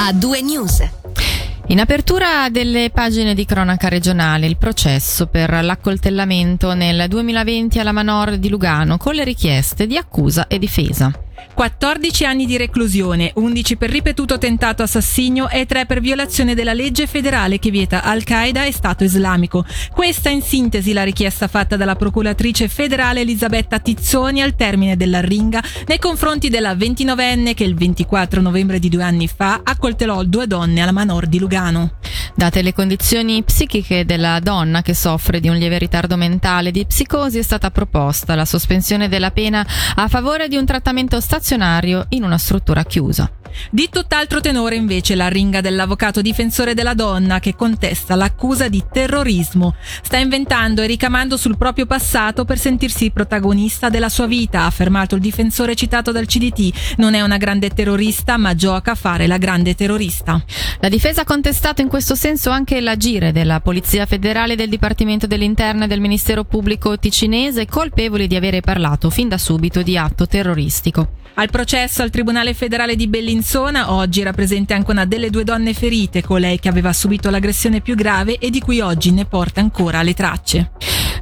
a due news. In apertura delle pagine di cronaca regionale il processo per l'accoltellamento nel 2020 alla Manor di Lugano con le richieste di accusa e difesa. 14 anni di reclusione, 11 per ripetuto tentato assassinio e 3 per violazione della legge federale che vieta Al-Qaeda e Stato islamico. Questa in sintesi la richiesta fatta dalla procuratrice federale Elisabetta Tizzoni al termine della ringa nei confronti della 29enne che il 24 novembre di due anni fa accoltellò due donne alla Manor di Lugano. Date le condizioni psichiche della donna che soffre di un lieve ritardo mentale di psicosi è stata proposta la sospensione della pena a favore di un trattamento stazionario in una struttura chiusa. Di tutt'altro tenore invece la ringa dell'avvocato difensore della donna che contesta l'accusa di terrorismo. Sta inventando e ricamando sul proprio passato per sentirsi protagonista della sua vita, ha affermato il difensore citato dal CDT. Non è una grande terrorista, ma gioca a fare la grande terrorista. La difesa ha contestato in questo senso anche l'agire della Polizia Federale del Dipartimento dell'Interno e del Ministero Pubblico ticinese, colpevoli di avere parlato fin da subito di atto terroristico. Al processo al Tribunale federale di Bellinzona oggi era presente anche una delle due donne ferite, colei che aveva subito l'aggressione più grave e di cui oggi ne porta ancora le tracce.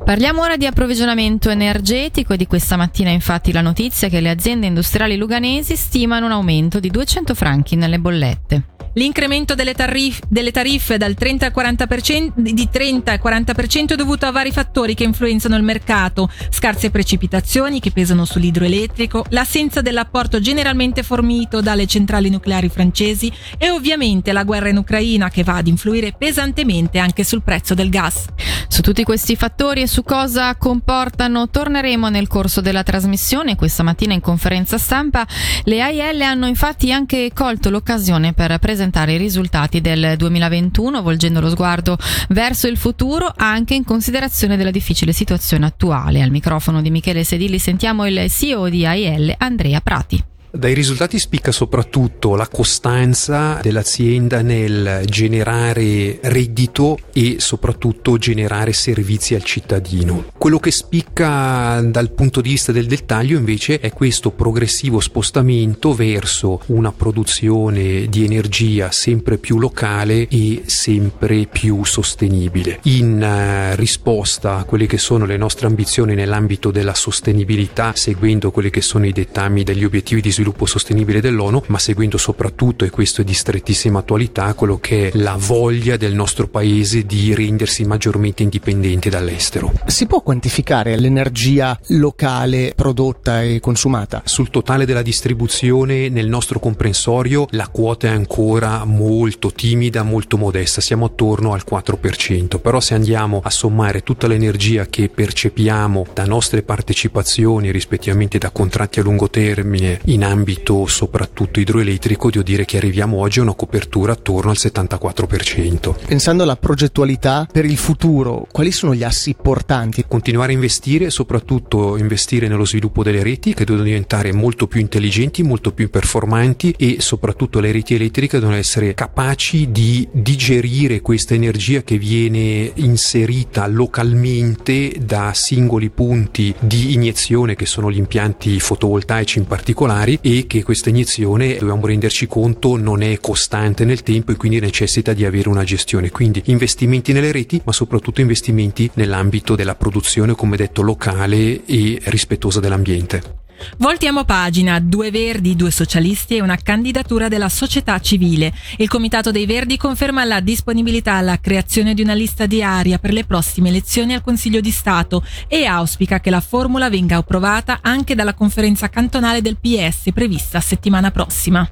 Parliamo ora di approvvigionamento energetico e di questa mattina infatti la notizia che le aziende industriali luganesi stimano un aumento di 200 franchi nelle bollette. L'incremento delle, tarif- delle tariffe dal 30 al 40%, di 30 al 40% è dovuto a vari fattori che influenzano il mercato, scarse precipitazioni che pesano sull'idroelettrico, l'assenza dell'apporto generalmente fornito dalle centrali nucleari francesi e ovviamente la guerra in Ucraina che va ad influire pesantemente anche sul prezzo del gas. Su tutti questi fattori e su cosa comportano torneremo nel corso della trasmissione. Questa mattina in conferenza stampa le AIL hanno infatti anche colto l'occasione per presentare i risultati del 2021 volgendo lo sguardo verso il futuro anche in considerazione della difficile situazione attuale. Al microfono di Michele Sedilli sentiamo il CEO di AIL Andrea Prati. Dai risultati spicca soprattutto la costanza dell'azienda nel generare reddito e soprattutto generare servizi al cittadino. Quello che spicca dal punto di vista del dettaglio invece è questo progressivo spostamento verso una produzione di energia sempre più locale e sempre più sostenibile. In eh, risposta a quelle che sono le nostre ambizioni nell'ambito della sostenibilità, seguendo quelli che sono i dettami degli obiettivi di sviluppo sostenibile dell'ONU, ma seguendo soprattutto, e questo è di strettissima attualità, quello che è la voglia del nostro paese di rendersi maggiormente indipendente dall'estero. Si può quantificare l'energia locale prodotta e consumata? Sul totale della distribuzione nel nostro comprensorio la quota è ancora molto timida, molto modesta, siamo attorno al 4%, però se andiamo a sommare tutta l'energia che percepiamo da nostre partecipazioni rispettivamente da contratti a lungo termine in ambito soprattutto idroelettrico, devo dire che arriviamo oggi a una copertura attorno al 74%. Pensando alla progettualità per il futuro, quali sono gli assi portanti? Continuare a investire, soprattutto investire nello sviluppo delle reti che devono diventare molto più intelligenti, molto più performanti e soprattutto le reti elettriche devono essere capaci di digerire questa energia che viene inserita localmente da singoli punti di iniezione che sono gli impianti fotovoltaici in particolare e che questa iniezione dobbiamo renderci conto non è costante nel tempo e quindi necessita di avere una gestione. Quindi investimenti nelle reti ma soprattutto investimenti nell'ambito della produzione come detto locale e rispettosa dell'ambiente. Voltiamo pagina, due verdi, due socialisti e una candidatura della società civile. Il Comitato dei Verdi conferma la disponibilità alla creazione di una lista diaria per le prossime elezioni al Consiglio di Stato e auspica che la formula venga approvata anche dalla conferenza cantonale del PS prevista settimana prossima.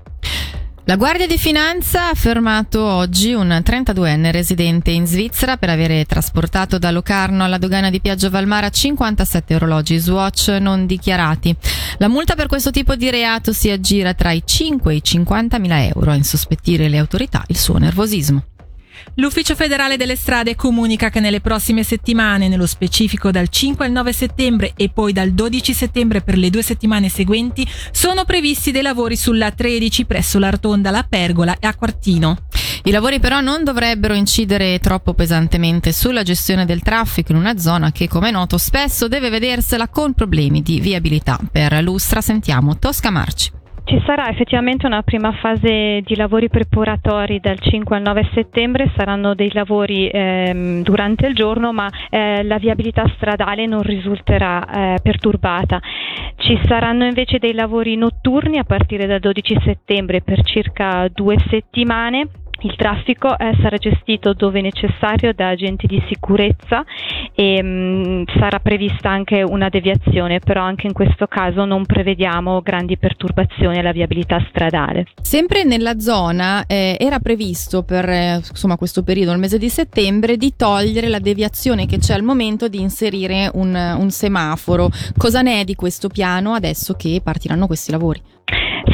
La Guardia di Finanza ha fermato oggi un 32enne residente in Svizzera per avere trasportato da Locarno alla dogana di Piaggio Valmara 57 orologi Swatch non dichiarati. La multa per questo tipo di reato si aggira tra i 5 e i 50 mila euro a insospettire le autorità il suo nervosismo. L'Ufficio federale delle strade comunica che nelle prossime settimane, nello specifico dal 5 al 9 settembre e poi dal 12 settembre per le due settimane seguenti, sono previsti dei lavori sulla 13 presso la rotonda La Pergola e a Quartino. I lavori però non dovrebbero incidere troppo pesantemente sulla gestione del traffico in una zona che, come è noto, spesso deve vedersela con problemi di viabilità. Per Lustra sentiamo Tosca Marci. Ci sarà effettivamente una prima fase di lavori preparatori dal 5 al 9 settembre, saranno dei lavori ehm, durante il giorno ma eh, la viabilità stradale non risulterà eh, perturbata. Ci saranno invece dei lavori notturni a partire dal 12 settembre per circa due settimane il traffico eh, sarà gestito dove necessario da agenti di sicurezza e mh, mm, sarà prevista anche una deviazione, però anche in questo caso non prevediamo grandi perturbazioni alla viabilità stradale. Sempre nella zona eh, era previsto per eh, insomma, questo periodo, il mese di settembre, di togliere la deviazione che c'è al momento di inserire un, un semaforo. Cosa ne è di questo piano adesso che partiranno questi lavori?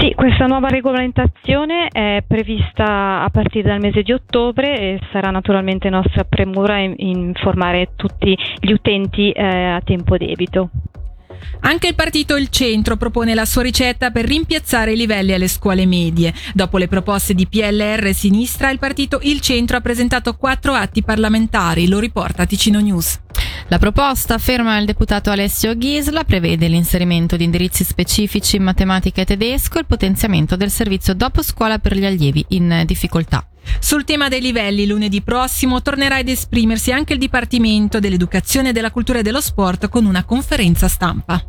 Sì, questa nuova regolamentazione è prevista a partire dal mese di ottobre e sarà naturalmente nostra premura informare tutti gli utenti eh, a tempo debito. Anche il partito Il Centro propone la sua ricetta per rimpiazzare i livelli alle scuole medie. Dopo le proposte di PLR e Sinistra, il partito Il Centro ha presentato quattro atti parlamentari, lo riporta Ticino News. La proposta, afferma il deputato Alessio Ghisla, prevede l'inserimento di indirizzi specifici in matematica e tedesco e il potenziamento del servizio dopo scuola per gli allievi in difficoltà. Sul tema dei livelli, lunedì prossimo tornerà ad esprimersi anche il Dipartimento dell'Educazione, della Cultura e dello Sport con una conferenza stampa.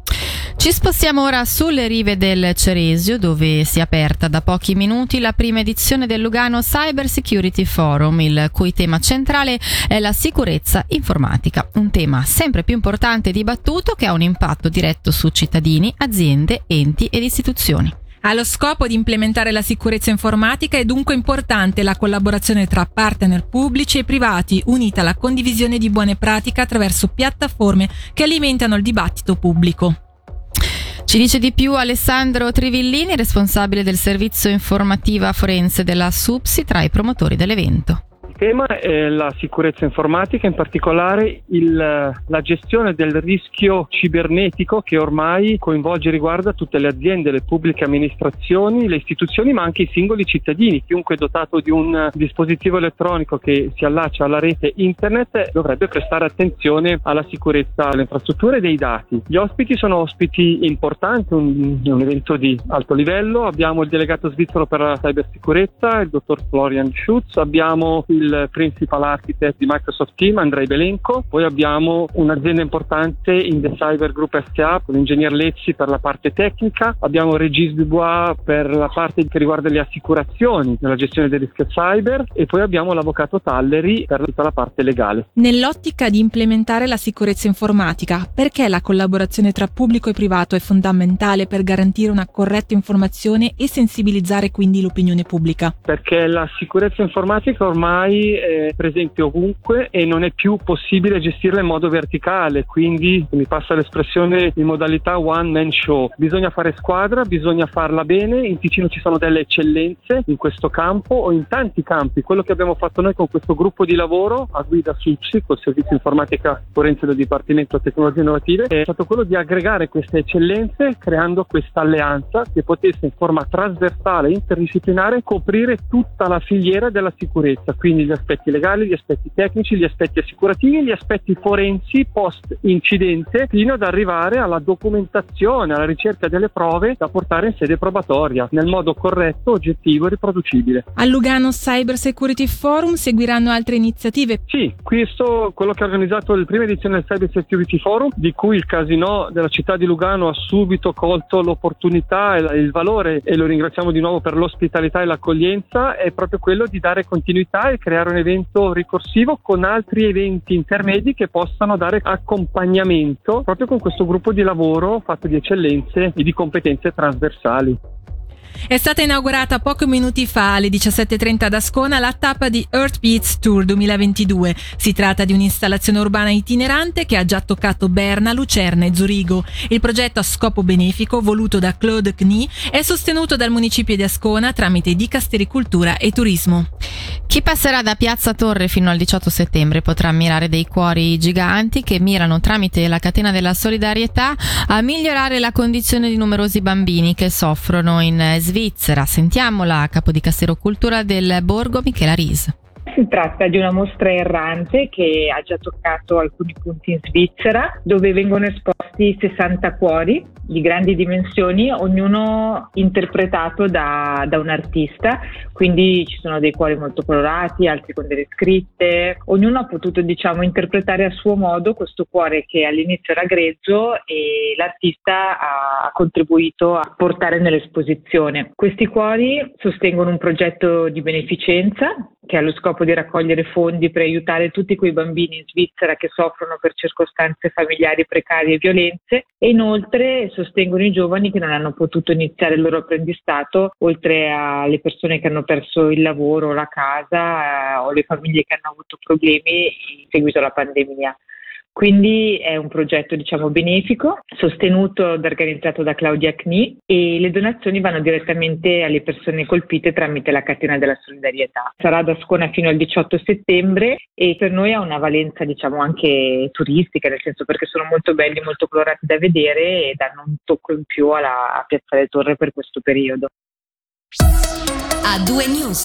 Ci spostiamo ora sulle rive del Ceresio, dove si è aperta da pochi minuti la prima edizione del Lugano Cyber Security Forum, il cui tema centrale è la sicurezza informatica, un tema sempre più importante e dibattuto che ha un impatto diretto su cittadini, aziende, enti ed istituzioni. Allo scopo di implementare la sicurezza informatica è dunque importante la collaborazione tra partner pubblici e privati, unita alla condivisione di buone pratiche attraverso piattaforme che alimentano il dibattito pubblico. Ci dice di più Alessandro Trivillini, responsabile del servizio informativa forense della SUPSI, tra i promotori dell'evento tema è la sicurezza informatica, in particolare il, la gestione del rischio cibernetico che ormai coinvolge e riguarda tutte le aziende, le pubbliche amministrazioni, le istituzioni, ma anche i singoli cittadini. Chiunque dotato di un dispositivo elettronico che si allaccia alla rete internet dovrebbe prestare attenzione alla sicurezza delle infrastrutture e dei dati. Gli ospiti sono ospiti importanti, un, un evento di alto livello. Abbiamo il delegato svizzero per la cybersicurezza, il dottor Florian Schutz, abbiamo il principal architect di Microsoft Team, Andrei Belenco. Poi abbiamo un'azienda importante in The Cyber Group STA, con l'ingegner Lezzi per la parte tecnica. Abbiamo Regis Dubois per la parte che riguarda le assicurazioni nella gestione del rischio cyber e poi abbiamo l'avvocato Talleri per tutta la parte legale. Nell'ottica di implementare la sicurezza informatica, perché la collaborazione tra pubblico e privato è fondamentale per garantire una corretta informazione e sensibilizzare quindi l'opinione pubblica? Perché la sicurezza informatica ormai è presente ovunque e non è più possibile gestirla in modo verticale, quindi mi passa l'espressione in modalità one man show. Bisogna fare squadra, bisogna farla bene, in Ticino ci sono delle eccellenze in questo campo o in tanti campi. Quello che abbiamo fatto noi con questo gruppo di lavoro a guida SUPSI, col servizio informatica forense del Dipartimento Tecnologie Innovative, è stato quello di aggregare queste eccellenze creando questa alleanza che potesse in forma trasversale interdisciplinare coprire tutta la filiera della sicurezza, quindi gli aspetti legali, gli aspetti tecnici, gli aspetti assicurativi gli aspetti forensi post incidente fino ad arrivare alla documentazione, alla ricerca delle prove da portare in sede probatoria nel modo corretto, oggettivo e riproducibile. A Lugano Cyber Security Forum seguiranno altre iniziative? Sì, questo quello che ha organizzato la prima edizione del Cyber Security Forum, di cui il Casino della città di Lugano ha subito colto l'opportunità e il valore e lo ringraziamo di nuovo per l'ospitalità e l'accoglienza, è proprio quello di dare continuità e creare creare un evento ricorsivo con altri eventi intermedi che possano dare accompagnamento proprio con questo gruppo di lavoro fatto di eccellenze e di competenze trasversali. È stata inaugurata pochi minuti fa alle 17.30 ad Ascona la tappa di Earth Beats Tour 2022. Si tratta di un'installazione urbana itinerante che ha già toccato Berna, Lucerna e Zurigo. Il progetto a scopo benefico, voluto da Claude Knie, è sostenuto dal municipio di Ascona tramite Dicastericultura e Turismo. Chi passerà da Piazza Torre fino al 18 settembre potrà ammirare dei cuori giganti che mirano tramite la catena della solidarietà a migliorare la condizione di numerosi bambini che soffrono in Svizzera. Sentiamo la capo di Castero Cultura del Borgo, Michela Ries. Si tratta di una mostra errante che ha già toccato alcuni punti in Svizzera, dove vengono esposti 60 cuori di grandi dimensioni, ognuno interpretato da, da, un artista, quindi ci sono dei cuori molto colorati, altri con delle scritte, ognuno ha potuto diciamo interpretare a suo modo questo cuore che all'inizio era grezzo e l'artista ha, contribuito a portare nell'esposizione. Questi cuori sostengono un progetto di beneficenza che ha lo scopo di raccogliere fondi per aiutare tutti quei bambini in Svizzera che soffrono per circostanze familiari precarie e violenze e inoltre sostengono i giovani che non hanno potuto iniziare il loro apprendistato, oltre alle persone che hanno perso il lavoro, la casa eh, o le famiglie che hanno avuto problemi in seguito alla pandemia. Quindi è un progetto diciamo benefico, sostenuto ed organizzato da Claudia Cni e le donazioni vanno direttamente alle persone colpite tramite la catena della solidarietà. Sarà da Scona fino al 18 settembre e per noi ha una valenza diciamo anche turistica, nel senso perché sono molto belli, molto colorati da vedere e danno un tocco in più alla Piazzale Torre per questo periodo. A due news.